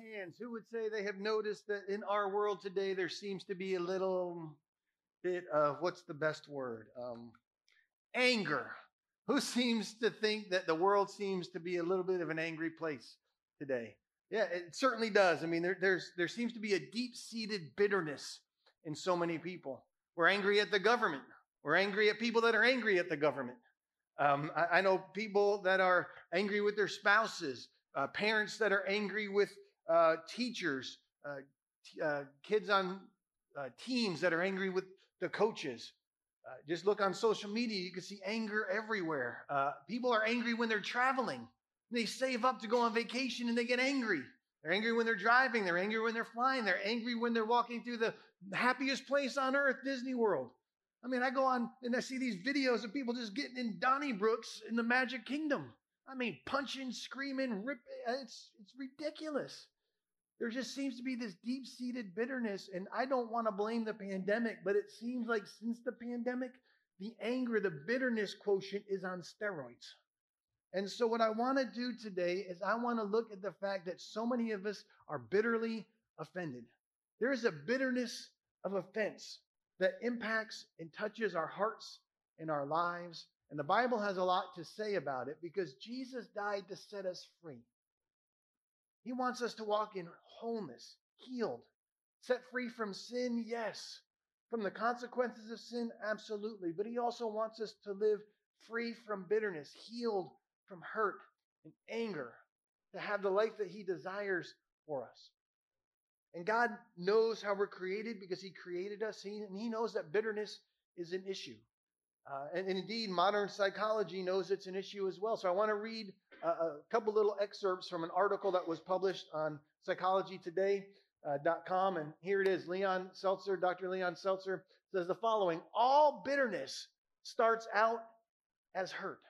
hands, who would say they have noticed that in our world today there seems to be a little bit of what's the best word? Um, anger. Who seems to think that the world seems to be a little bit of an angry place today? Yeah, it certainly does. I mean, there, there's there seems to be a deep-seated bitterness in so many people. We're angry at the government. We're angry at people that are angry at the government. Um, I, I, know people that are angry with their spouses, uh, parents that are angry with uh, teachers, uh, uh, kids on uh, teams that are angry with the coaches. Uh, just look on social media, you can see anger everywhere. people are angry when they're traveling. They save up to go on vacation and they get angry. They're angry when they're driving. They're angry when they're flying. They're angry when they're walking through the happiest place on earth, Disney World. I mean, I go on and I see these videos of people just getting in Donnybrooks in the Magic Kingdom. I mean, punching, screaming, ripping. It's, it's ridiculous. There just seems to be this deep seated bitterness. And I don't want to blame the pandemic, but it seems like since the pandemic, the anger, the bitterness quotient is on steroids. And so, what I want to do today is I want to look at the fact that so many of us are bitterly offended. There is a bitterness of offense that impacts and touches our hearts and our lives. And the Bible has a lot to say about it because Jesus died to set us free. He wants us to walk in wholeness, healed, set free from sin, yes. From the consequences of sin, absolutely. But He also wants us to live free from bitterness, healed from hurt and anger, to have the life that He desires for us. And God knows how we're created because He created us, he, and He knows that bitterness is an issue. Uh, and, and, indeed, modern psychology knows it's an issue as well. So I want to read a, couple little excerpts from an article that was published on psychologytoday.com. Uh, and here it is Leon Seltzer, Dr. Leon Seltzer says the following All bitterness starts out as hurt.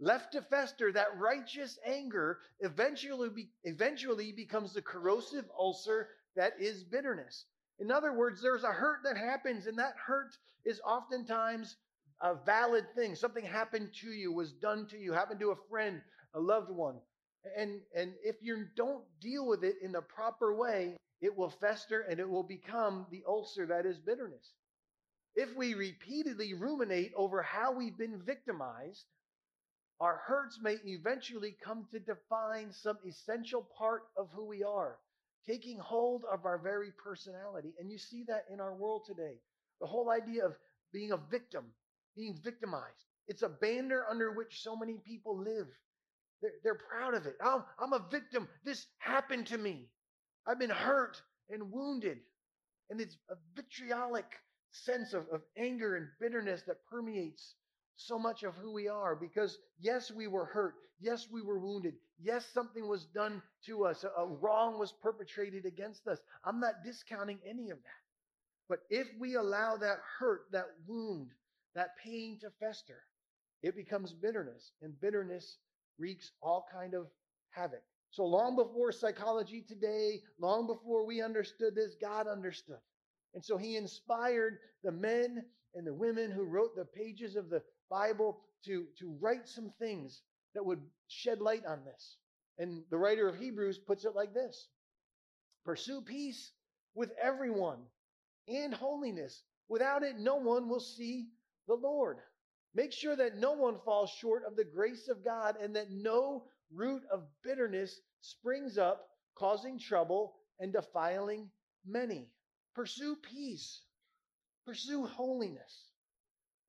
Left to fester, that righteous anger eventually, be, eventually becomes the corrosive ulcer that is bitterness. In other words, there's a hurt that happens, and that hurt is oftentimes a valid thing. Something happened to you, was done to you, happened to a friend, a loved one. And, and if you don't deal with it in the proper way, it will fester and it will become the ulcer that is bitterness. If we repeatedly ruminate over how we've been victimized, our hurts may eventually come to define some essential part of who we are, taking hold of our very personality. And you see that in our world today. The whole idea of being a victim, being victimized. It's a banner under which so many people live. They're, they're proud of it. Oh, I'm a victim. This happened to me. I've been hurt and wounded. And it's a vitriolic sense of, of anger and bitterness that permeates so much of who we are because, yes, we were hurt. Yes, we were wounded. Yes, something was done to us. A, wrong was perpetrated against us. I'm not discounting any of that. But if we allow that hurt, that wound, that pain to fester, it becomes bitterness, and bitterness wreaks all kind of havoc. So long before psychology today, long before we understood this, God understood. And so he inspired the men and the women who wrote the pages of the Bible to, to write some things that would shed light on this. And the writer of Hebrews puts it like this Pursue peace with everyone and holiness. Without it, no one will see the Lord. Make sure that no one falls short of the grace of God and that no root of bitterness springs up, causing trouble and defiling many. Pursue peace. Pursue holiness.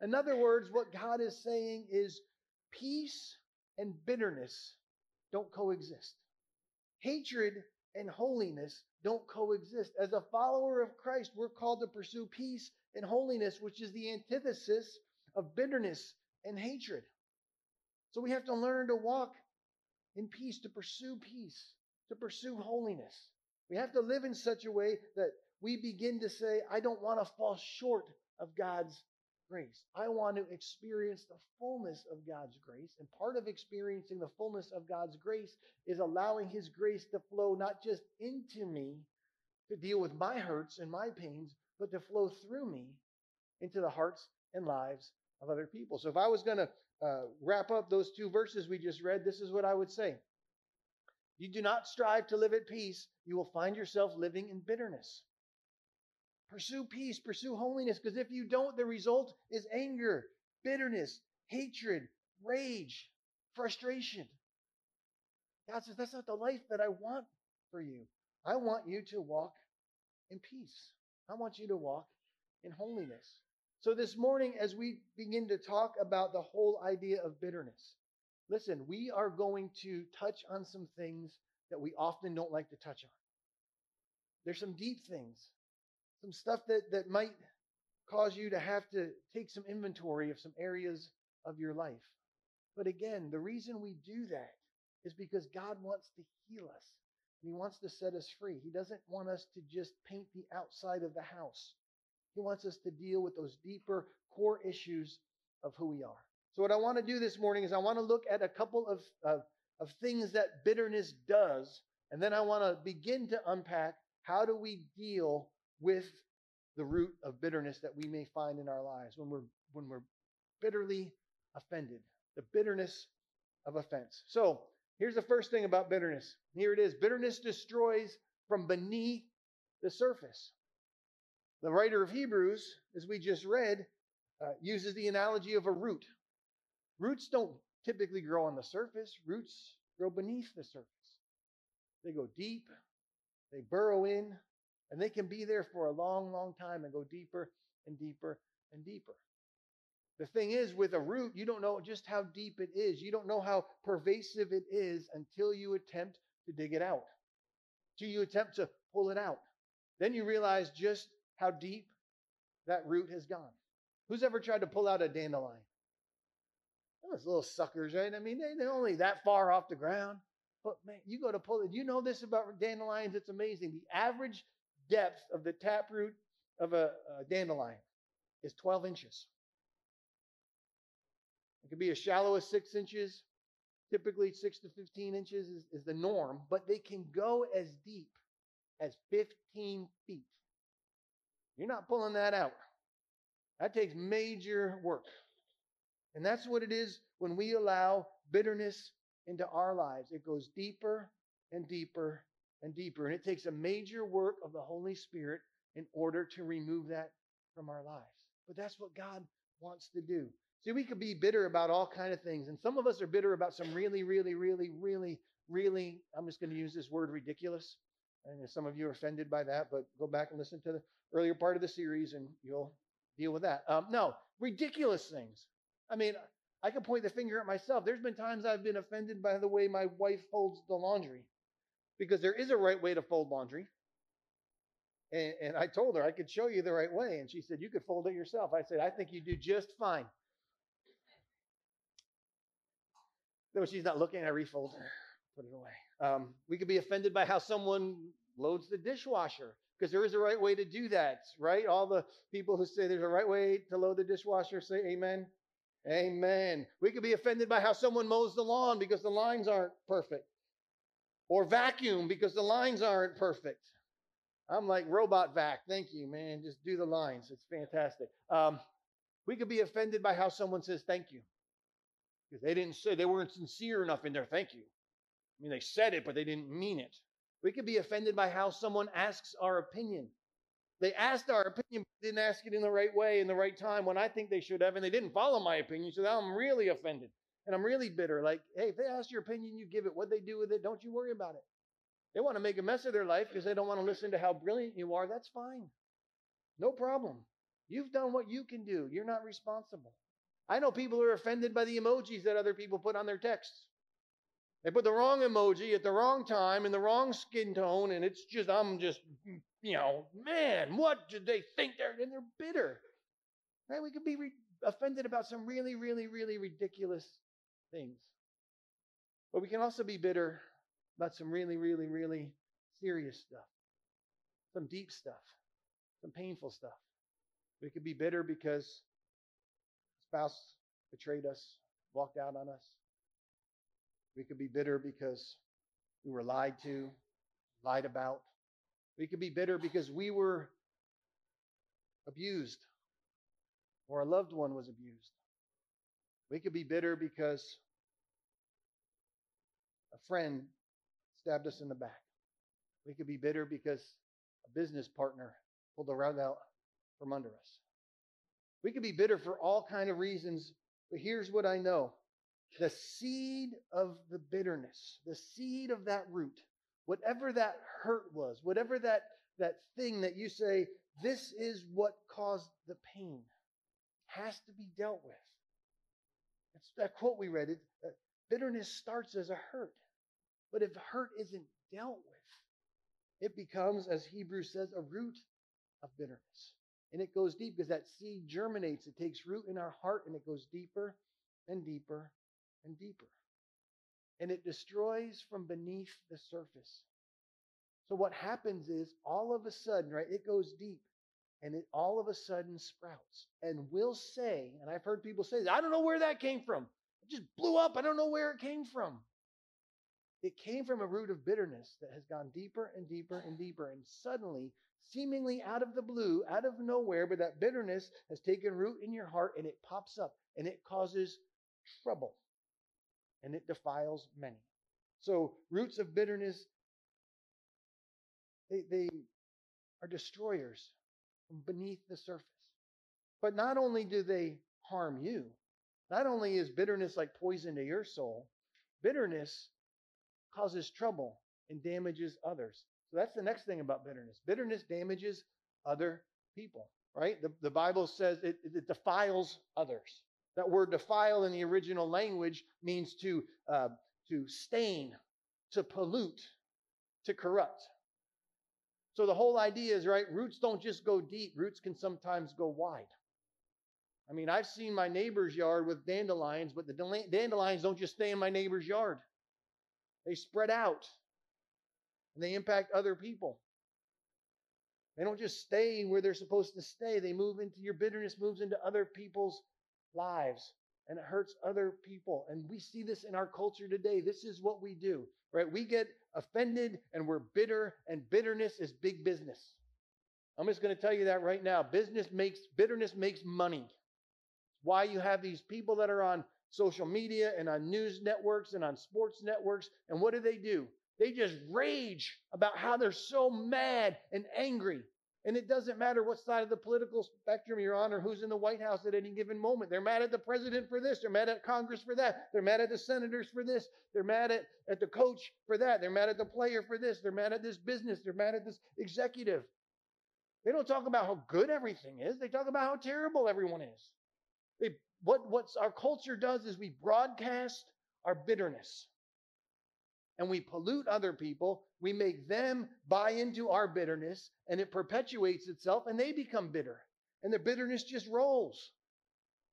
In other words, what God is saying is peace and bitterness don't coexist. Hatred and holiness don't coexist. As a follower of Christ, we're called to pursue peace and holiness, which is the antithesis of bitterness and hatred. So we have to learn to walk in peace, to pursue peace, to pursue holiness. We have to live in such a way that we begin to say, I don't want to fall short of God's grace. I want to experience the fullness of God's grace. And part of experiencing the fullness of God's grace is allowing His grace to flow not just into me to deal with my hurts and my pains, but to flow through me into the hearts and lives of other people. So if I was going to uh, wrap up those two verses we just read, this is what I would say you do not strive to live at peace, you will find yourself living in bitterness. Pursue peace, pursue holiness, because if you don't, the result is anger, bitterness, hatred, rage, frustration. God says, That's not the life that I want for you. I want you to walk in peace. I want you to walk in holiness. So, this morning, as we begin to talk about the whole idea of bitterness, listen, we are going to touch on some things that we often don't like to touch on. There's some deep things, some stuff that, that might cause you to have to take some inventory of some areas of your life. But again, the reason we do that is because God wants to heal us. And he wants to set us free. He doesn't want us to just paint the outside of the house. He wants us to deal with those deeper core issues of who we are. So, what I want to do this morning is I want to look at a couple of, of, of things that bitterness does, and then I want to begin to unpack how do we deal with the root of bitterness that we may find in our lives when we're when we're bitterly offended, the bitterness of offense. So, here's the first thing about bitterness. Here it is. Bitterness destroys from beneath the surface. The writer of Hebrews, as we just read, uh, uses the analogy of a root. Roots don't typically grow on the surface, roots grow beneath the surface. They go deep, they burrow in, and they can be there for a long, long time and go deeper and deeper and deeper. The thing is, with a root, you don't know just how deep it is. You don't know how pervasive it is until you attempt to dig it out, until you attempt to pull it out. Then you realize just how deep that root has gone. Who's ever tried to pull out a dandelion? Those little suckers, right? I mean, they, are only that far off the ground. But man, you go to pull it. You know this about dandelions? It's amazing. The average depth of the taproot of a, a dandelion is 12 inches. It could be as shallow as six inches. Typically, six to 15 inches is, is the norm, but they can go as deep as 15 feet. You're not pulling that out. That takes major work. And that's what it is when we allow bitterness into our lives. It goes deeper and deeper and deeper. And it takes a major work of the Holy Spirit in order to remove that from our lives. But that's what God wants to do. See, we could be bitter about all kind of things. And some of us are bitter about some really, really, really, really, really, I'm just going to use this word ridiculous. And some of you are offended by that, but go back and listen to the earlier part of the series and you'll deal with that. Um, no, ridiculous things. I mean, I can point the finger at myself. There's been times I've been offended by the way my wife folds the laundry because there is a right way to fold laundry. And, and I told her I could show you the right way. And she said, You could fold it yourself. I said, I think you do just fine. Though she's not looking, I refold put it away. Um, we could be offended by how someone loads the dishwasher because there is a right way to do that, right? All the people who say there's a right way to load the dishwasher say amen. Amen. We could be offended by how someone mows the lawn because the lines aren't perfect, or vacuum because the lines aren't perfect. I'm like robot vac. Thank you, man. Just do the lines. It's fantastic. Um, we could be offended by how someone says thank you because they didn't say they weren't sincere enough in their thank you. I mean, they said it, but they didn't mean it. We could be offended by how someone asks our opinion. They asked our opinion, but didn't ask it in the right way, in the right time, when I think they should have, and they didn't follow my opinion. So now I'm really offended and I'm really bitter. Like, hey, if they ask your opinion, you give it. What they do with it, don't you worry about it. They want to make a mess of their life because they don't want to listen to how brilliant you are. That's fine. No problem. You've done what you can do. You're not responsible. I know people are offended by the emojis that other people put on their texts. They put the wrong emoji at the wrong time in the wrong skin tone, and it's just, I'm just, you know, man, what did they think? They're, and they're bitter. Right? We could be re- offended about some really, really, really ridiculous things. But we can also be bitter about some really, really, really serious stuff, some deep stuff, some painful stuff. We could be bitter because spouse betrayed us, walked out on us. We could be bitter because we were lied to, lied about. We could be bitter because we were abused or a loved one was abused. We could be bitter because a friend stabbed us in the back. We could be bitter because a business partner pulled the rug out from under us. We could be bitter for all kind of reasons, but here's what I know. The seed of the bitterness, the seed of that root, whatever that hurt was, whatever that, that thing that you say, this is what caused the pain, has to be dealt with. It's that quote we read. It, uh, bitterness starts as a hurt. But if hurt isn't dealt with, it becomes, as Hebrews says, a root of bitterness. And it goes deep because that seed germinates. It takes root in our heart and it goes deeper and deeper and deeper. And it destroys from beneath the surface. So what happens is all of a sudden, right, it goes deep and it all of a sudden sprouts. And we'll say, and I've heard people say, I don't know where that came from. It just blew up. I don't know where it came from. It came from a root of bitterness that has gone deeper and deeper and deeper. And suddenly, seemingly out of the blue, out of nowhere, but that bitterness has taken root in your heart and it pops up and it causes trouble and it defiles many. So, roots of bitterness, they, they are destroyers from beneath the surface. But not only do they harm you, not only is bitterness like poison to your soul, bitterness causes trouble and damages others. So that's the next thing about bitterness. Bitterness damages other people, right? The, the Bible says it, it defiles others. That word defile in the original language means to, uh, to stain, to pollute, to corrupt. So the whole idea is, right, roots don't just go deep, roots can sometimes go wide. I mean, I've seen my neighbor's yard with dandelions, but the dandelions don't just stay in my neighbor's yard. They spread out and they impact other people. They don't just stay where they're supposed to stay. They move into your bitterness moves into other people's lives and it hurts other people. And we see this in our culture today. This is what we do, right? We get offended and we're bitter, and bitterness is big business. I'm just going to tell you that right now. Business makes, bitterness makes money. Why you have these people that are on social media and on news networks and on sports networks. And what do they do? They just rage about how they're so mad and angry. And it doesn't matter what side of the political spectrum you're on or who's in the White House at any given moment. They're mad at the president for this. They're mad at Congress for that. They're mad at the senators for this. They're mad at, at the coach for that. They're mad at the player for this. They're mad at this business. They're mad at this executive. They don't talk about how good everything is. They talk about how terrible everyone is. They, what what's our culture does is we broadcast our bitterness and we pollute other people, we make them buy into our bitterness and it perpetuates itself and they become bitter. And the bitterness just rolls.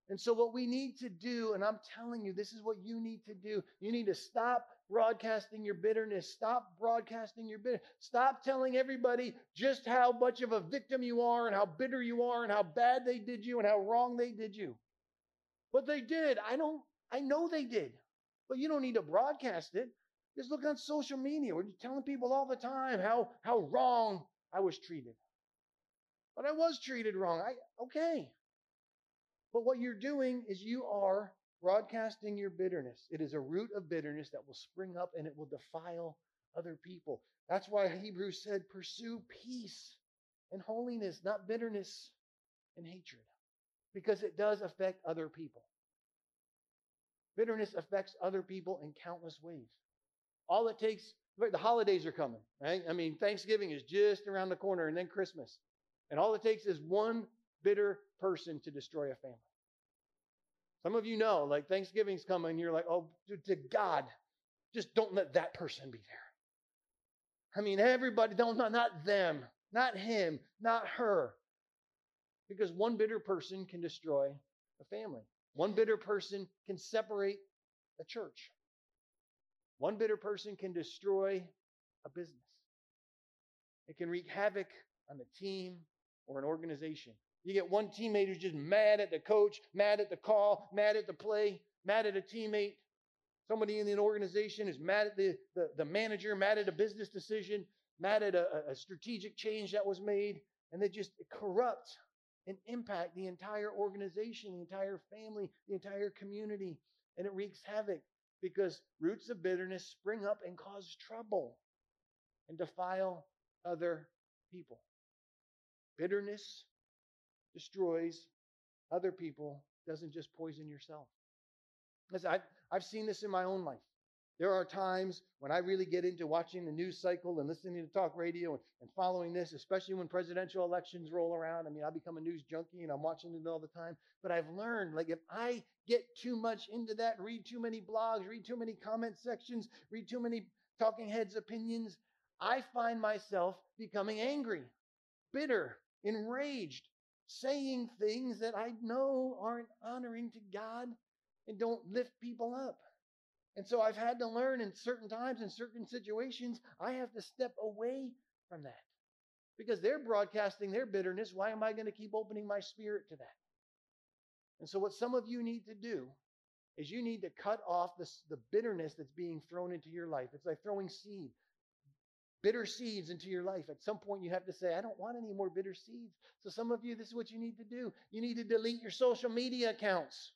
And so, what we need to do, and I'm telling you, this is what you need to do. You need to stop broadcasting your bitterness. Stop broadcasting your bitterness. Stop telling everybody just how much of a victim you are and how bitter you are and how bad they did you and how wrong they did you. But they did. I don't, I know they did. But you don't need to broadcast it. Just look on social media. We're telling people all the time how, how wrong I was treated. But I was treated wrong. I okay. But what you're doing is you are broadcasting your bitterness. It is a root of bitterness that will spring up and it will defile other people. That's why Hebrews said, pursue peace and holiness, not bitterness and hatred, because it does affect other people. Bitterness affects other people in countless ways. All it takes, the holidays are coming, right? I mean, Thanksgiving is just around the corner and then Christmas. And all it takes is one bitter person to destroy a family. Some of you know, like Thanksgiving's coming, you're like, oh, to God, just don't let that person be there. I mean, everybody, don't, not, not them, not him, not her. Because one bitter person can destroy a family. One bitter person can separate a church. One bitter person can destroy a business. It can wreak havoc on a team or an organization. You get one teammate who's just mad at the coach, mad at the call, mad at the play, mad at a teammate. Somebody in an organization is mad at the, the, the manager, mad at a business decision, mad at a, a strategic change that was made, and they just corrupt and impact the entire organization, the entire family, the entire community, and it wreaks havoc. Because roots of bitterness spring up and cause trouble and defile other people. Bitterness destroys other people, doesn't just poison yourself. Listen, I've, I've seen this in my own life. There are times when I really get into watching the news cycle and listening to talk radio and, and following this, especially when presidential elections roll around. I mean, I become a news junkie and I'm watching it all the time. But I've learned, like, if I get too much into that, read too many blogs, read too many comment sections, read too many talking heads' opinions, I find myself becoming angry, bitter, enraged, saying things that I know aren't honoring to God and don't lift people up. And so I've had to learn in certain times, in certain situations, I have to step away from that because they're broadcasting their bitterness. Why am I going to keep opening my spirit to that? And so, what some of you need to do is you need to cut off this, the bitterness that's being thrown into your life. It's like throwing seed, bitter seeds into your life. At some point, you have to say, I don't want any more bitter seeds. So, some of you, this is what you need to do. You need to delete your social media accounts.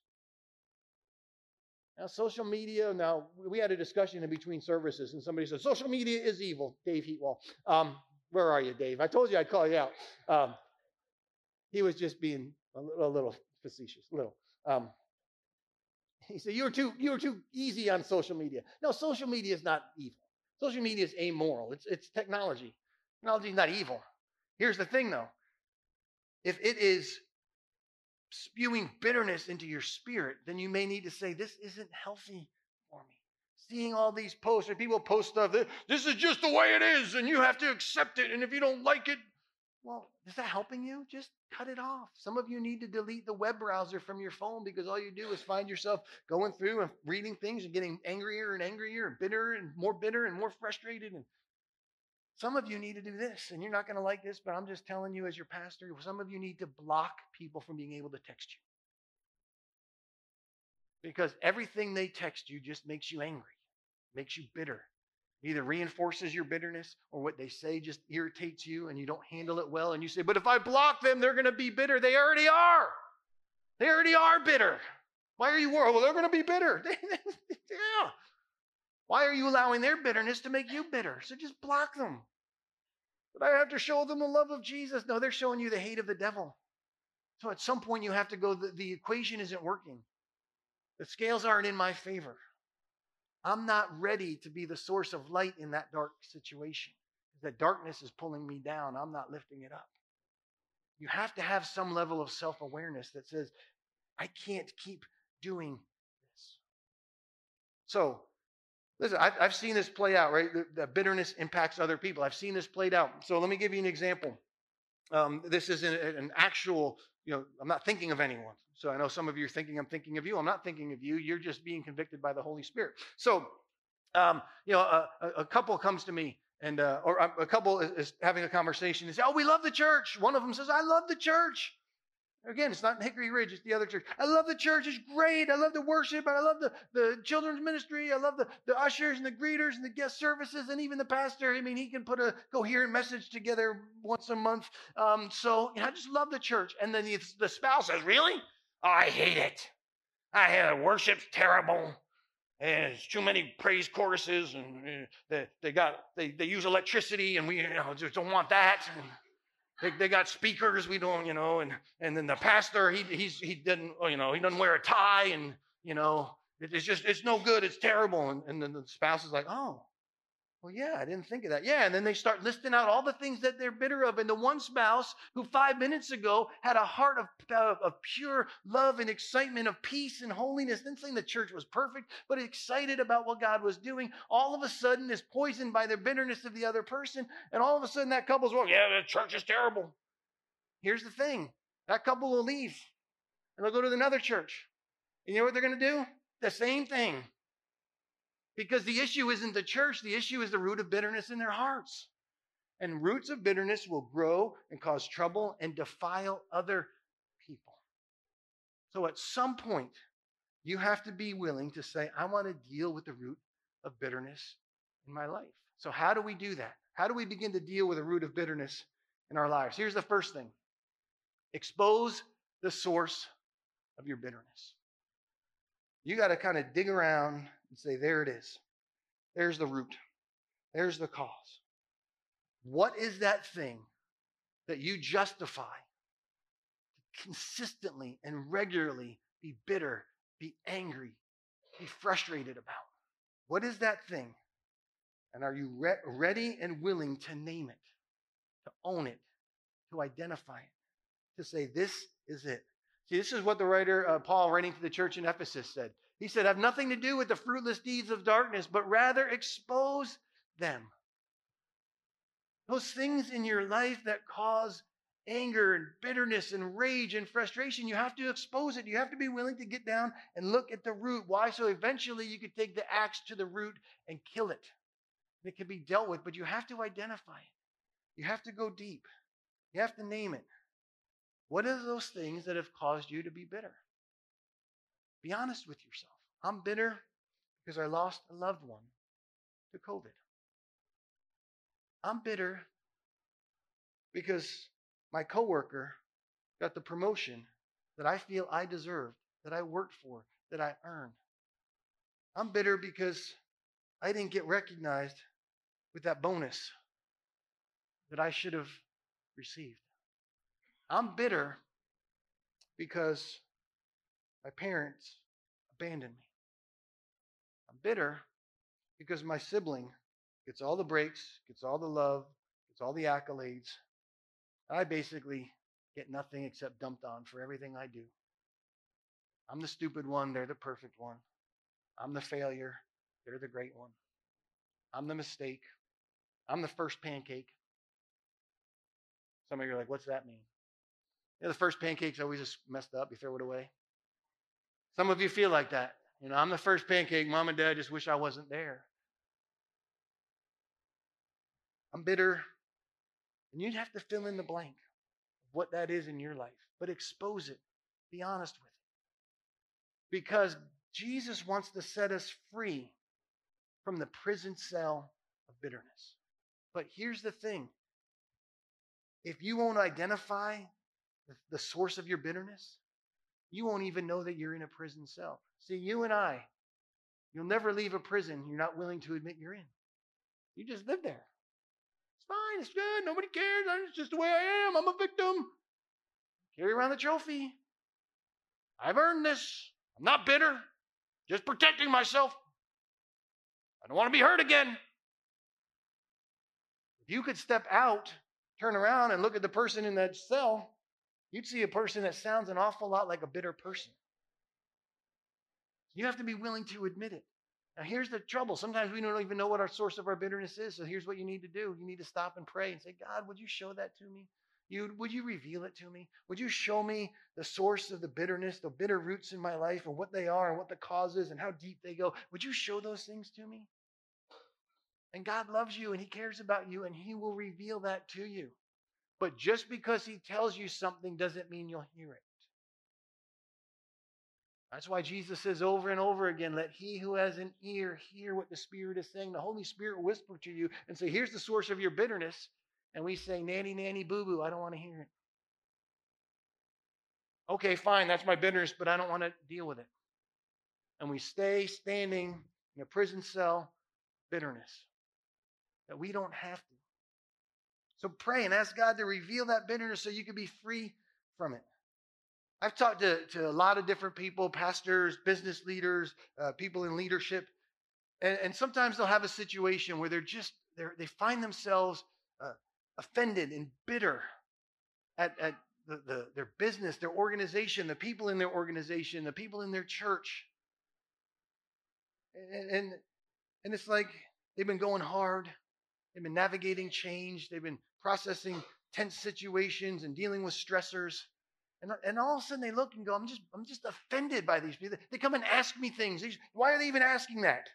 Now, social media, now, we had a discussion in between services, and somebody said, social media is evil, Dave Heatwell. Um, where are you, Dave? I told you I'd call you out. Um, he was just being a little, a little facetious, little. Um, he said, you were, too, you were too easy on social media. No, social media is not evil. Social media is amoral. It's, it's technology. Technology is not evil. Here's the thing, though. If it is spewing bitterness into your spirit, then you may need to say, This isn't healthy for me. Seeing all these posts, or people post stuff, this is just the way it is, and you have to accept it. And if you don't like it, well, is that helping you? Just cut it off. Some of you need to delete the web browser from your phone because all you do is find yourself going through and reading things and getting angrier and angrier and bitter and more bitter and more frustrated. And some of you need to do this, and you're not going to like this, but I'm just telling you as your pastor, some of you need to block people from being able to text you. Because everything they text you just makes you angry, makes you bitter. Either reinforces your bitterness or what they say just irritates you and you don't handle it well. And you say, But if I block them, they're going to be bitter. They already are. They already are bitter. Why are you worried? Well, oh, they're going to be bitter. yeah. Why are you allowing their bitterness to make you bitter? So just block them. But I have to show them the love of Jesus. No, they're showing you the hate of the devil. So at some point, you have to go, the, the equation isn't working. The scales aren't in my favor. I'm not ready to be the source of light in that dark situation. The darkness is pulling me down. I'm not lifting it up. You have to have some level of self awareness that says, I can't keep doing this. So Listen, I've, I've seen this play out, right? The, the, bitterness impacts other people. I've seen this played out. So let me give you an example. Um, this is an, an, actual, you know, I'm not thinking of anyone. So I know some of you are thinking I'm thinking of you. I'm not thinking of you. You're just being convicted by the Holy Spirit. So, um, you know, a, a, couple comes to me and, uh, or um, a couple is, is having a conversation. They say, oh, we love the church. One of them says, I love the church. Again, it's not Hickory Ridge, it's the other church. I love the church, it's great. I love the worship, I love the, the children's ministry. I love the, the ushers and the greeters and the guest services, and even the pastor. I mean, he can put a coherent message together once a month. Um, so you know, I just love the church. And then the, the spouse says, Really? Oh, I hate it. I hate worship's terrible. And it's too many praise choruses, and uh, they, they got they, they use electricity, and we you know, just don't want that. And, they, they got speakers we don't, you know, and and then the pastor he he's he didn't, oh, you know, he doesn't wear a tie, and you know, it's just it's no good, it's terrible. And, and then the spouse is like, oh, well, yeah, I didn't think of that. Yeah, and then they start listing out all the things that they're bitter of. And the one spouse who five minutes ago had a heart of, of, of pure love and excitement, of peace and holiness, didn't saying the church was perfect, but excited about what God was doing, all of a sudden is poisoned by the bitterness of the other person. And all of a sudden that couple's, well, yeah, the church is terrible. Here's the thing that couple will leave and they'll go to another church. And you know what they're going to do? The same thing. Because the issue isn't the church, the issue is the root of bitterness in their hearts. And roots of bitterness will grow and cause trouble and defile other people. So at some point, you have to be willing to say, I want to deal with the root of bitterness in my life. So, how do we do that? How do we begin to deal with the root of bitterness in our lives? Here's the first thing expose the source of your bitterness. You got to kind of dig around and say, there it is. There's the root. There's the cause. What is that thing that you justify consistently and regularly be bitter, be angry, be frustrated about? What is that thing? And are you re- ready and willing to name it, to own it, to identify it, to say, this is it? See, this is what the writer uh, Paul, writing to the church in Ephesus, said. He said, Have nothing to do with the fruitless deeds of darkness, but rather expose them. Those things in your life that cause anger and bitterness and rage and frustration, you have to expose it. You have to be willing to get down and look at the root. Why? So eventually you could take the axe to the root and kill it. It can be dealt with, but you have to identify it. You have to go deep. You have to name it. What are those things that have caused you to be bitter? Be honest with yourself. I'm bitter because I lost a loved one to COVID. I'm bitter because my coworker got the promotion that I feel I deserved, that I worked for, that I earned. I'm bitter because I didn't get recognized with that bonus that I should have received. I'm bitter because my parents abandoned me. I'm bitter because my sibling gets all the breaks, gets all the love, gets all the accolades. I basically get nothing except dumped on for everything I do. I'm the stupid one, they're the perfect one. I'm the failure, they're the great one. I'm the mistake, I'm the first pancake. Some of you are like, what's that mean? Yeah, the first pancake's always just messed up. You throw it away. Some of you feel like that. You know, I'm the first pancake. Mom and dad just wish I wasn't there. I'm bitter. And you'd have to fill in the blank of what that is in your life, but expose it. Be honest with it. Because Jesus wants to set us free from the prison cell of bitterness. But here's the thing if you won't identify the source of your bitterness, you won't even know that you're in a prison cell. See, you and I, you'll never leave a prison you're not willing to admit you're in. You just live there. It's fine, it's good, nobody cares. It's just the way I am. I'm a victim. Carry around the trophy. I've earned this. I'm not bitter, just protecting myself. I don't want to be hurt again. If you could step out, turn around, and look at the person in that cell, you'd see a person that sounds an awful lot like a bitter person. You have to be willing to admit it. Now, here's the trouble. Sometimes we don't even know what our source of our bitterness is. So here's what you need to do. You need to stop and pray and say, God, would you show that to me? You, would you reveal it to me? Would you show me the source of the bitterness, the bitter roots in my life, and what they are, and what the cause is, and how deep they go? Would you show those things to me? And God loves you, and He cares about you, and He will reveal that to you. But just because He tells you something doesn't mean you'll hear it. That's why Jesus says over and over again, let he who has an ear hear what the Spirit is saying. The Holy Spirit whisper to you and say, here's the source of your bitterness. And we say, nanny, nanny, boo boo, I don't want to hear it. Okay, fine, that's my bitterness, but I don't want to deal with it. And we stay standing in a prison cell, bitterness, that we don't have to. So pray and ask God to reveal that bitterness so you can be free from it. I've talked to, to a lot of different people, pastors, business leaders, uh, people in leadership, and, and, sometimes they'll have a situation where they're just they're, they find themselves uh, offended and bitter at, at the, the, their business, their organization, the people in their organization, the people in their church, and, and and it's like they've been going hard, they've been navigating change, they've been processing tense situations and dealing with stressors and, and all of a sudden they look and go, I'm just, I'm just offended by these people. They come and ask me things. Why are they even asking that?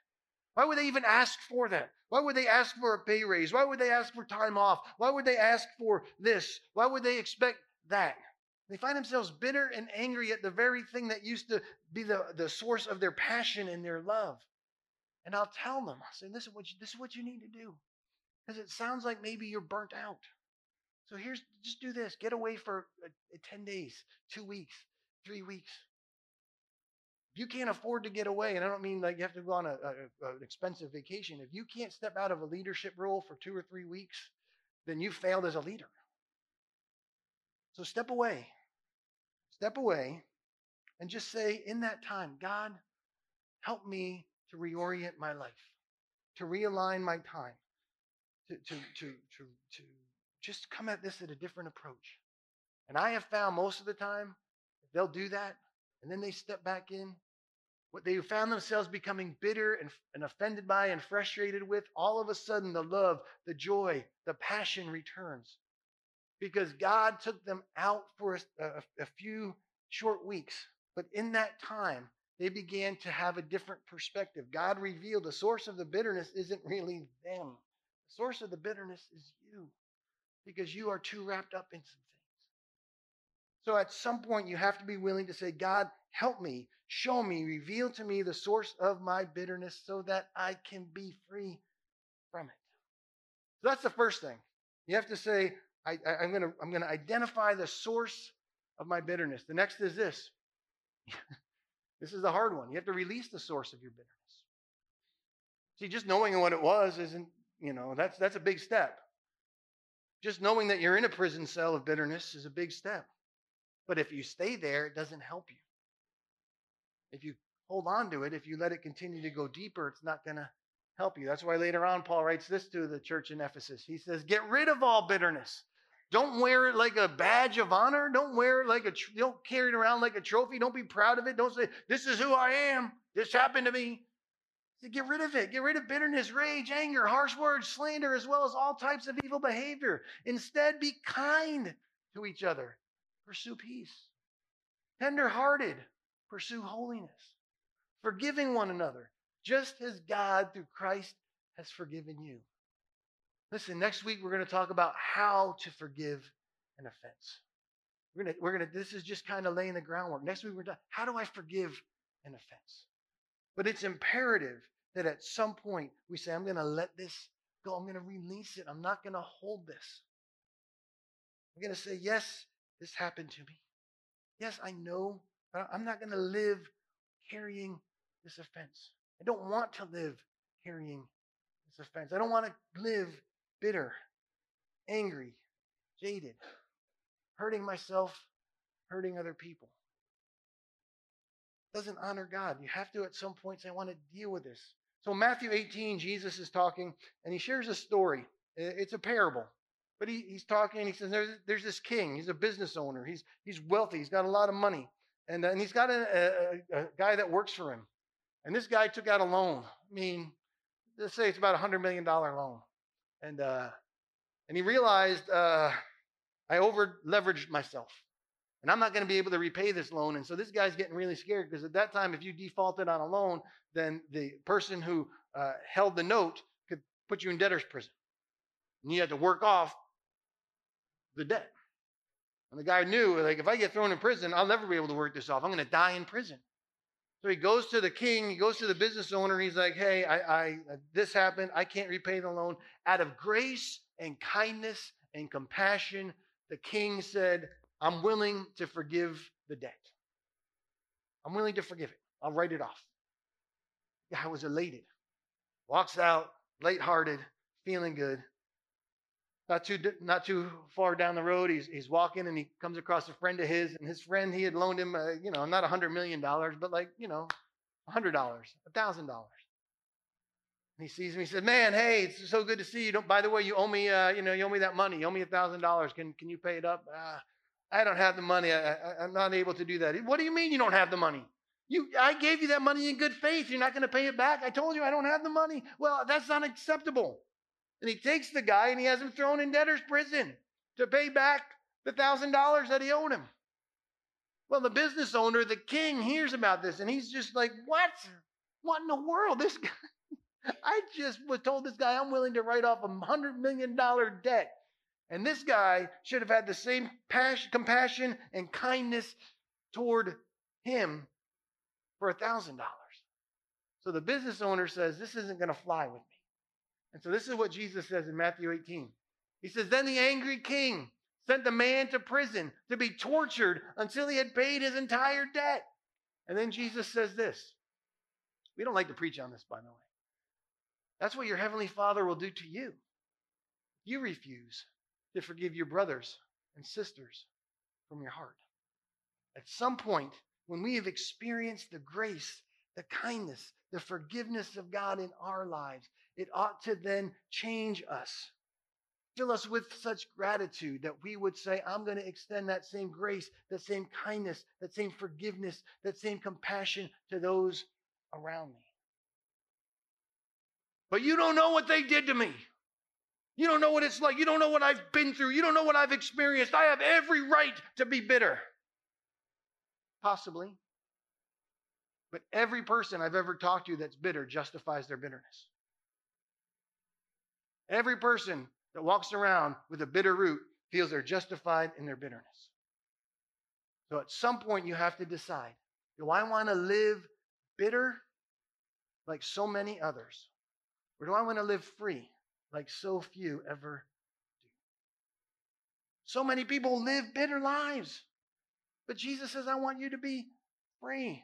Why would they even ask for that? Why would they ask for a pay raise? Why would they ask for time off? Why would they ask for this? Why would they expect that? They find themselves bitter and angry at the very thing that used to be the, the source of their passion and their love. And I'll tell them, I'll say, is what you, this is what you need to do. Because it sounds like maybe you're burnt out. So here's just do this. Get away for uh, 10 days, two weeks, three weeks. If you can't afford to get away, and I don't mean like you have to go on a, a, an expensive vacation, if you can't step out of a leadership role for two or three weeks, then you failed as a leader. So step away. Step away and just say in that time, God, help me to reorient my life, to realign my time, to, to, to, to, to just come at this at a different approach. And I have found most of the time, they'll do that, and then they step back in. What they found themselves becoming bitter and, and offended by and frustrated with, all of a sudden the love, the joy, the passion returns. Because God took them out for a, a, a few short weeks. But in that time, they began to have a different perspective. God revealed the source of the bitterness isn't really them, the source of the bitterness is you because you are too wrapped up in some things. So at some point, you have to be willing to say, God, help me, show me, reveal to me the source of my bitterness so that I can be free from it. So that's the first thing. You have to say, I, am going to I'm going to identify the source of my bitterness. The next is this. this is the hard one. You have to release the source of your bitterness. See, just knowing what it was isn't, you know, that's that's a big step. Just knowing that you're in a prison cell of bitterness is a big step. But if you stay there, it doesn't help you. If you hold on to it, if you let it continue to go deeper, it's not going to help you. That's why later on, Paul writes this to the church in Ephesus. He says, Get rid of all bitterness. Don't wear it like a badge of honor. Don't wear it like a, don't carry it around like a trophy. Don't be proud of it. Don't say, This is who I am. This happened to me. Get rid of it. Get rid of bitterness, rage, anger, harsh words, slander, as well as all types of evil behavior. Instead, be kind to each other. Pursue peace. Tender hearted. Pursue holiness. Forgiving one another, just as God through Christ has forgiven you. Listen, next week we're going to talk about how to forgive an offense. We're going to, we're going to, this is just kind of laying the groundwork. Next week we're to, how do I forgive an offense? But it's imperative that at some point we say, I'm going to let this go. I'm going to release it. I'm not going to hold this. I'm going to say, yes, this happened to me. Yes, I know, but I'm not going to live carrying this offense. I don't want to live carrying this offense. I don't want to live bitter, angry, jaded, hurting myself, hurting other people doesn't honor God. You have to at some point say, I want to deal with this. So, Matthew 18, Jesus is talking and he shares a story. It's a parable. But he, he's talking and he says, there's, there's this king. He's a business owner. He's, he's wealthy. He's got a lot of money. And, uh, and he's got a, a, a guy that works for him. And this guy took out a loan. I mean, let's say it's about a $100 million loan. And, uh, and he realized uh, I over leveraged myself and I'm not going to be able to repay this loan. And so this guy's getting really scared because at that time, if you defaulted on a loan, then the person who uh, held the note could put you in debtor's prison. And you had to work off the debt. And the guy knew, like, if I get thrown in prison, I'll never be able to work this off. I'm going to die in prison. So he goes to the king, he goes to the business owner, and he's like, hey, I, I this happened. I can't repay the loan. Out of grace and kindness and compassion, the king said, I'm willing to forgive the debt. I'm willing to forgive it. I'll write it off. Guy was elated. Walks out, lighthearted, feeling good. Not too, not too far down the road, he's, he's walking and he comes across a friend of his, and his friend, he had loaned him, uh, you know, not a $100 million, but like, you know, a $100, a $1,000. he sees him. He says, "Man, hey, it's so good to see you. Don't, by the way, you owe me, uh, you know, you owe me that money. You owe me a thousand dollars. Can can you pay it up? Uh, I don't have the money. I, am not able to do that. What do you mean you don't have the money? You, I gave you that money in good faith. You're not going to pay it back. I told you I don't have the money. Well, that's unacceptable. And he takes the guy and he has him thrown in debtor's prison to pay back the thousand dollars that he owed him. Well, the business owner, the king, hears about this and he's just like, "What? What in the world? This guy? I just was told this guy I'm willing to write off a hundred million dollar debt." And this guy should have had the same passion, compassion and kindness toward him for a $1,000. So the business owner says, This isn't going to fly with me. And so this is what Jesus says in Matthew 18. He says, Then the angry king sent the man to prison to be tortured until he had paid his entire debt. And then Jesus says this. We don't like to preach on this, by the way. That's what your heavenly Father will do to you. You refuse to forgive your brothers and sisters from your heart. At some point, when we have experienced the grace, the kindness, the forgiveness of God in our lives, it ought to then change us. Fill us with such gratitude that we would say, I'm going to extend that same grace, that same kindness, that same forgiveness, that same compassion to those around me. But you don't know what they did to me. You don't know what it's like. You don't know what I've been through. You don't know what I've experienced. I have every right to be bitter. Possibly. But every person I've ever talked to that's bitter justifies their bitterness. Every person that walks around with a bitter root feels they're justified in their bitterness. So at some point, you have to decide do I want to live bitter like so many others? Or do I want to live free like so few ever do? So many people live bitter lives. But Jesus says, I want you to be free.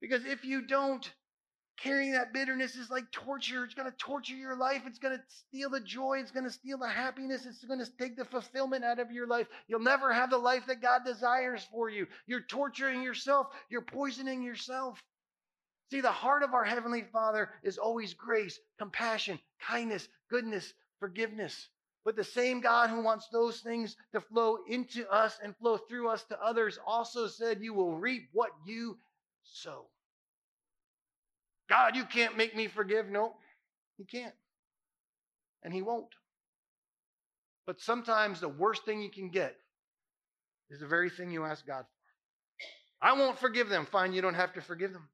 Because if you don't, carrying that bitterness is like torture. It's going to torture your life. It's going to steal the joy. It's going to steal the happiness. It's going to take the fulfillment out of your life. You'll never have the life that God desires for you. You're torturing yourself. You're poisoning yourself. See, the heart of our Heavenly Father is always grace, compassion, kindness, goodness, forgiveness. But the same God who wants those things to flow into us and flow through us to others also said, You will reap what you sow. God, you can't make me forgive. No, He can't. And He won't. But sometimes the worst thing you can get is the very thing you ask God for. I won't forgive them. Fine, you don't have to forgive them.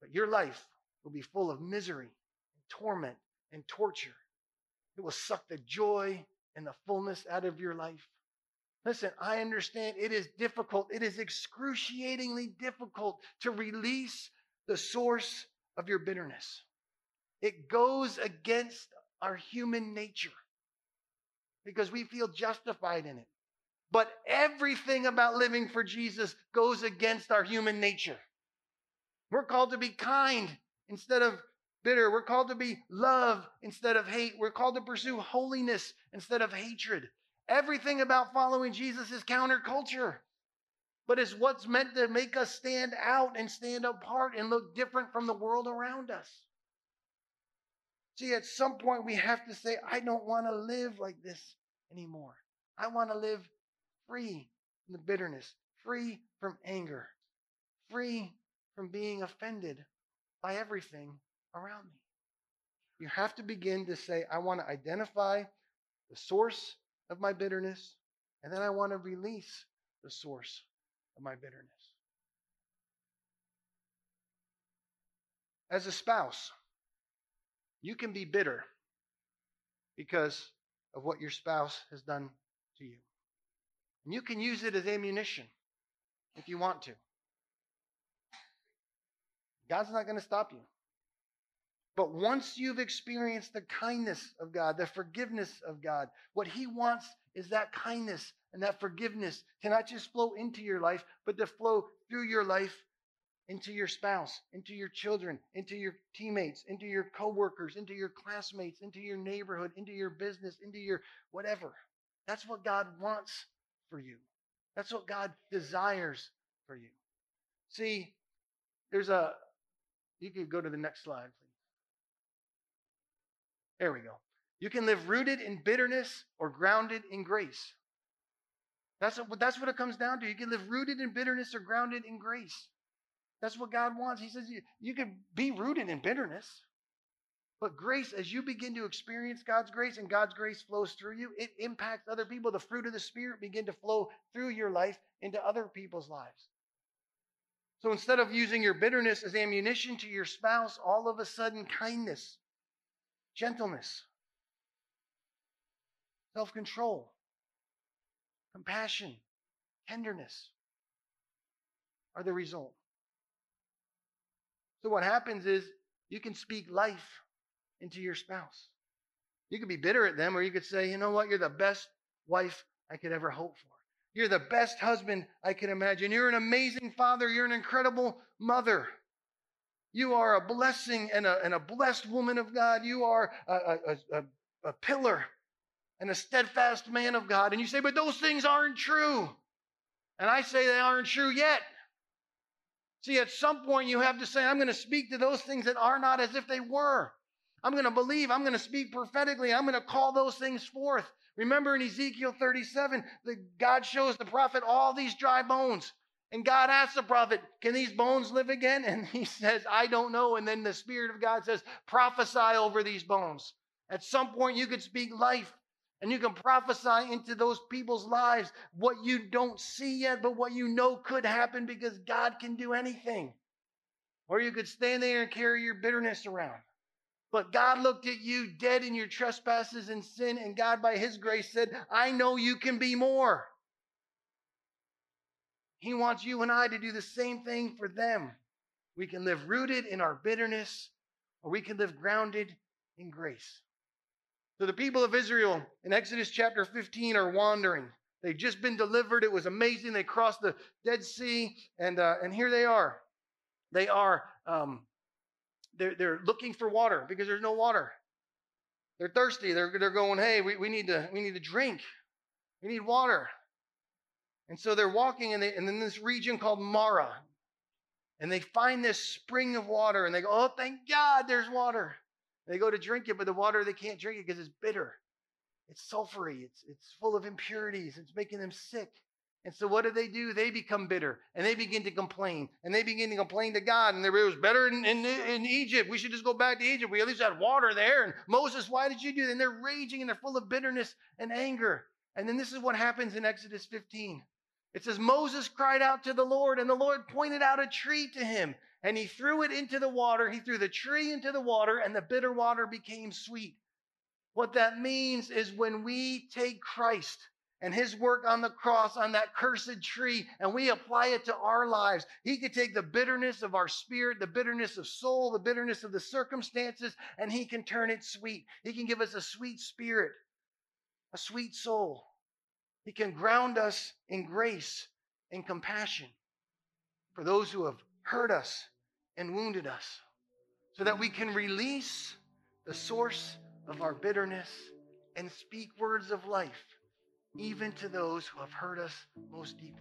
But your life will be full of misery torment and torture. It will suck the joy and the fullness out of your life. Listen, I understand it is difficult. It is excruciatingly difficult to release the source of your bitterness. It goes against our human nature because we feel justified in it. But everything about living for Jesus goes against our human nature. We're called to be kind instead of bitter. We're called to be love instead of hate. We're called to pursue holiness instead of hatred. Everything about following Jesus is counterculture, but it's what's meant to make us stand out and stand apart and look different from the world around us. See, at some point we have to say, I don't want to live like this anymore. I want to live free from the bitterness, free from anger, free from being offended by everything around me. You have to begin to say, I want to identify the source of my bitterness, and then I want to release the source of my bitterness. As a spouse, you can be bitter because of what your spouse has done to you. And you can use it as ammunition if you want to. God's not going to stop you. But once you've experienced the kindness of God, the forgiveness of God, what He wants is that kindness and that forgiveness to not just flow into your life, but to flow through your life into your spouse, into your children, into your teammates, into your coworkers, into your classmates, into your neighborhood, into your business, into your whatever. That's what God wants for you. That's what God desires for you. See, there's a, you could go to the next slide, please. There we go. You can live rooted in bitterness or grounded in grace. That's what, that's what it comes down to. You can live rooted in bitterness or grounded in grace. That's what God wants. He says you, you can be rooted in bitterness. But grace, as you begin to experience God's grace and God's grace flows through you, it impacts other people. The fruit of the Spirit begin to flow through your life into other people's lives. So instead of using your bitterness as ammunition to your spouse, all of a sudden kindness, gentleness, self control, compassion, tenderness are the result. So, what happens is you can speak life into your spouse. You could be bitter at them, or you could say, you know what, you're the best wife I could ever hope for. You're the best husband I can imagine. You're an amazing father. You're an incredible mother. You are a blessing and a, and a blessed woman of God. You are a, a, a, a pillar and a steadfast man of God. And you say, but those things aren't true. And I say they aren't true yet. See, at some point you have to say, I'm going to speak to those things that are not as if they were. I'm going to believe. I'm going to speak prophetically. I'm going to call those things forth. Remember in Ezekiel 37, the, God shows the prophet all these dry bones. And God asks the prophet, Can these bones live again? And he says, I don't know. And then the Spirit of God says, Prophesy over these bones. At some point, you could speak life and you can prophesy into those people's lives what you don't see yet, but what you know could happen because God can do anything. Or you could stand there and carry your bitterness around. But God looked at you dead in your trespasses and sin, and God, by His grace, said, I know you can be more. He wants you and I to do the same thing for them. We can live rooted in our bitterness, or we can live grounded in grace. So the people of Israel in Exodus chapter 15 are wandering. They've just been delivered. It was amazing. They crossed the Dead Sea, and uh, and here they are. They are um, they're they're looking for water because there's no water. They're thirsty. They're they're going, hey, we, we need to we need to drink. We need water. And so they're walking in, the, in this region called Marah. And they find this spring of water and they go, oh, thank God there's water. They go to drink it, but the water they can't drink it because it's bitter. It's sulfury. It's, it's full of impurities. It's making them sick. And so what do they do? They become bitter and they begin to complain and they begin to complain to God. And it was better in, in, in, Egypt. We should just go back to Egypt. We at least had water there. And Moses, why did you do that? And they're raging and they're full of bitterness and anger. And then this is what happens in Exodus 15. It says, Moses cried out to the Lord, and the Lord pointed out a tree to him and he threw it into the water. He threw the tree into the water, and the bitter water became sweet. What that means is when we take Christ and his work on the cross on that cursed tree and we apply it to our lives, he could take the bitterness of our spirit, the bitterness of soul, the bitterness of the circumstances, and he can turn it sweet. He can give us a sweet spirit, a sweet soul. He can ground us in grace and compassion for those who have hurt us and wounded us so that we can release the source of our bitterness and speak words of life, even to those who have hurt us most deeply.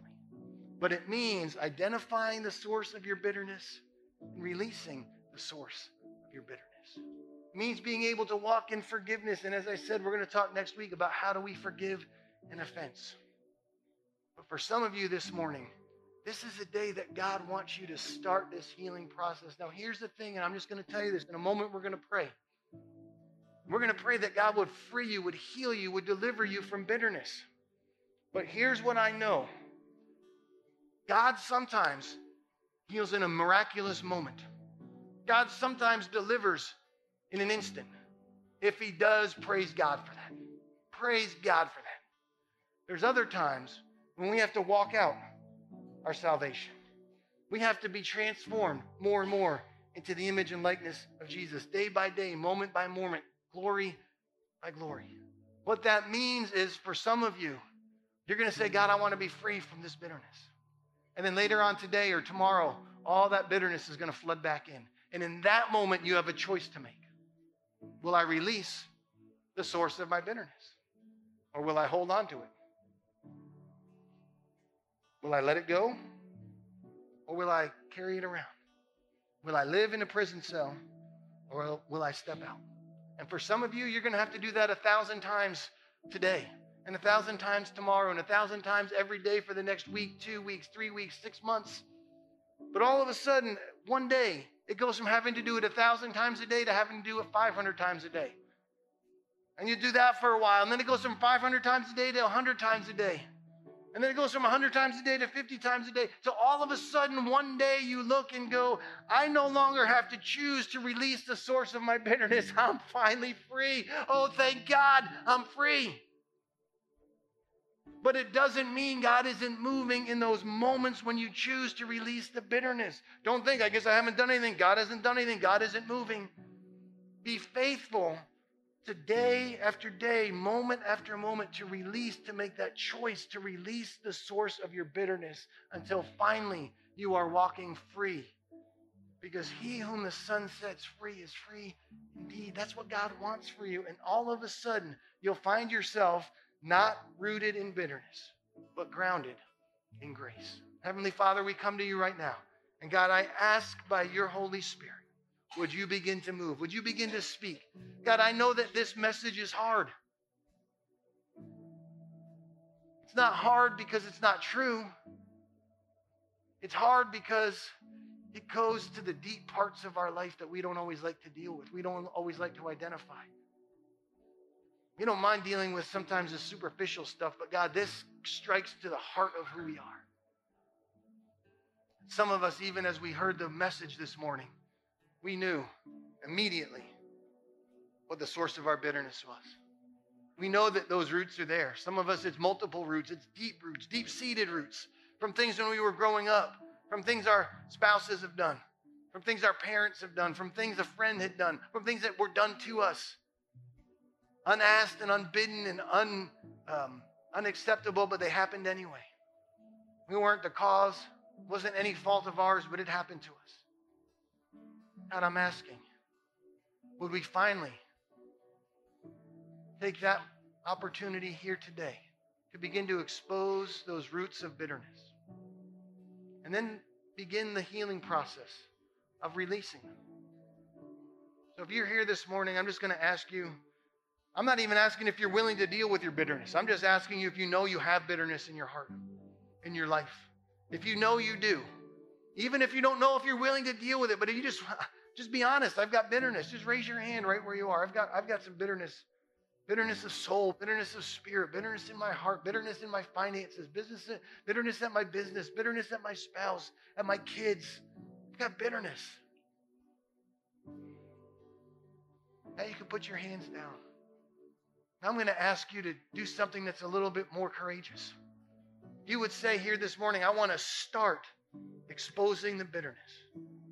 But it means identifying the source of your bitterness and releasing the source of your bitterness. It means being able to walk in forgiveness. And as I said, we're going to talk next week about how do we forgive an offense. But for some of you this morning, this is a day that God wants you to start this healing process. Now, here's the thing, and I'm just going to tell you this. In a moment, we're going to pray. We're going to pray that God would free you, would heal you, would deliver you from bitterness. But here's what I know God sometimes heals in a miraculous moment, God sometimes delivers in an instant. If He does, praise God for that. Praise God for that. There's other times when we have to walk out our salvation. We have to be transformed more and more into the image and likeness of Jesus, day by day, moment by moment, glory by glory. What that means is for some of you, you're going to say, God, I want to be free from this bitterness. And then later on today or tomorrow, all that bitterness is going to flood back in. And in that moment, you have a choice to make. Will I release the source of my bitterness? Or will I hold on to it? Will I let it go? Or will I carry it around? Will I live in a prison cell? Or will I step out? And for some of you, you're going to have to do that a thousand times today, and a thousand times tomorrow, and a thousand times every day for the next week, two weeks, three weeks, six months. But all of a sudden, one day, it goes from having to do it a thousand times a day to having to do it 500 times a day. And you do that for a while, and then it goes from 500 times a day to 100 times a day. And then it goes from 100 times a day to 50 times a day. So all of a sudden, one day you look and go, I no longer have to choose to release the source of my bitterness. I'm finally free. Oh, thank God, I'm free. But it doesn't mean God isn't moving in those moments when you choose to release the bitterness. Don't think, I guess I haven't done anything. God hasn't done anything. God isn't moving. Be faithful to day after day, moment after moment, to release, to make that choice, to release the source of your bitterness until finally you are walking free. Because he whom the Son sets free is free indeed. That's what God wants for you. And all of a sudden, you'll find yourself not rooted in bitterness, but grounded in grace. Heavenly Father, we come to you right now. And God, I ask by your Holy Spirit, would you begin to move? Would you begin to speak? God, I know that this message is hard. It's not hard because it's not true. It's hard because it goes to the deep parts of our life that we don't always like to deal with. We don't always like to identify. We don't mind dealing with sometimes the superficial stuff, but God, this strikes to the heart of who we are. Some of us, even as we heard the message this morning, we knew immediately what the source of our bitterness was. We know that those roots are there. Some of us, it's multiple roots, it's deep roots, deep seated roots from things when we were growing up, from things our spouses have done, from things our parents have done, from things a friend had done, from things that were done to us. Unasked and unbidden and un, um, unacceptable, but they happened anyway. We weren't the cause, wasn't any fault of ours, but it happened to us. God, I'm asking, would we finally take that opportunity here today to begin to expose those roots of bitterness and then begin the healing process of releasing them? So if you're here this morning, I'm just going to ask you. I'm not even asking if you're willing to deal with your bitterness. I'm just asking you if you know you have bitterness in your heart, in your life. If you know you do, even if you don't know if you're willing to deal with it, but if you just just be honest, I've got bitterness. Just raise your hand right where you are. I've got I've got some bitterness. Bitterness of soul, bitterness of spirit, bitterness in my heart, bitterness in my finances, business, bitterness at my business, bitterness at my spouse, at my kids. I've got bitterness. Now you can put your hands down. Now I'm going to ask you to do something that's a little bit more courageous. You would say here this morning, I want to start exposing the bitterness.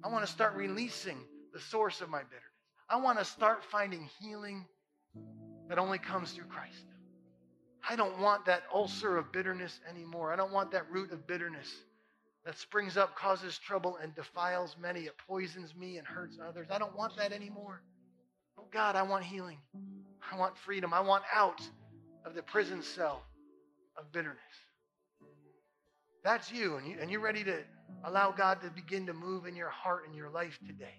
I want to start releasing the source of my bitterness. I want to start finding healing that only comes through Christ. I don't want that ulcer of bitterness anymore. I don't want that root of bitterness that springs up, causes trouble, and defiles many. It poisons me and hurts others. I don't want that anymore. Oh God, I want healing. I want freedom. I want out of the prison cell of bitterness. That's you, and, you, and you're ready to allow God to begin to move in your heart and your life today.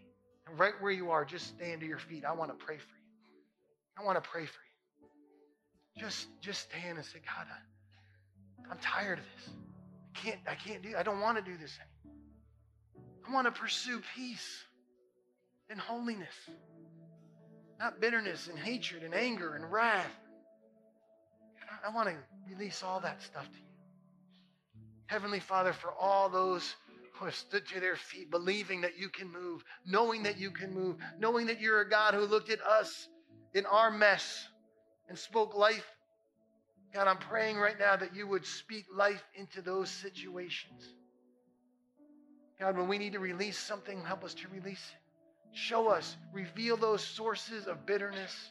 And right where you are, just stand to your feet. I want to pray for you. I want to pray for you. Just, just stand and say, God, I, I'm tired of this. I can't, I can't do. I don't want to do this anymore. I want to pursue peace and holiness, not bitterness and hatred and anger and wrath. I, I want to release all that stuff to you. Heavenly Father, for all those who have stood to their feet, believing that you can move, knowing that you can move, knowing that you're a God who looked at us in our mess and spoke life. God, I'm praying right now that you would speak life into those situations. God, when we need to release something, help us to release it. Show us, reveal those sources of bitterness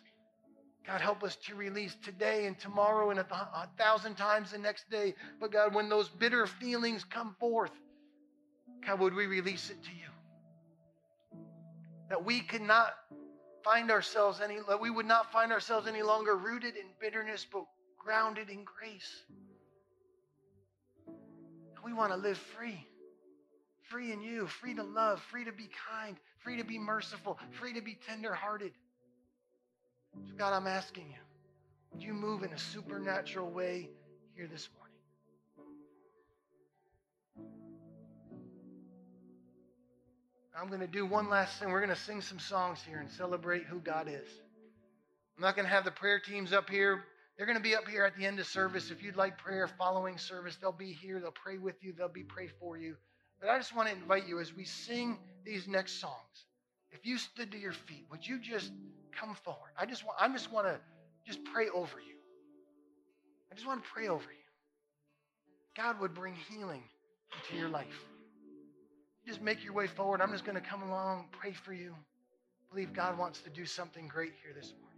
God, help us to release today and tomorrow and a, th- a, thousand times the next day. But God, when those bitter feelings come forth, God, would we release it to you? That we could not find ourselves any, that we would not find ourselves any longer rooted in bitterness, but grounded in grace. We want to live free. Free in you, free to love, free to be kind, free to be merciful, free to be tenderhearted. So, God, I'm asking you, would you move in a supernatural way here this morning? I'm going to do one last thing. We're going to sing some songs here and celebrate who God is. I'm not going to have the prayer teams up here. They're going to be up here at the end of service. If you'd like prayer following service, they'll be here. They'll pray with you. They'll be pray for you. But I just want to invite you as we sing these next songs. If you stood to your feet, would you just come forward. I just want, I just want to just pray over you. I just want to pray over you. God would bring healing into your life. Just make your way forward. I'm just going to come along, pray for you. believe God wants to do something great here this morning.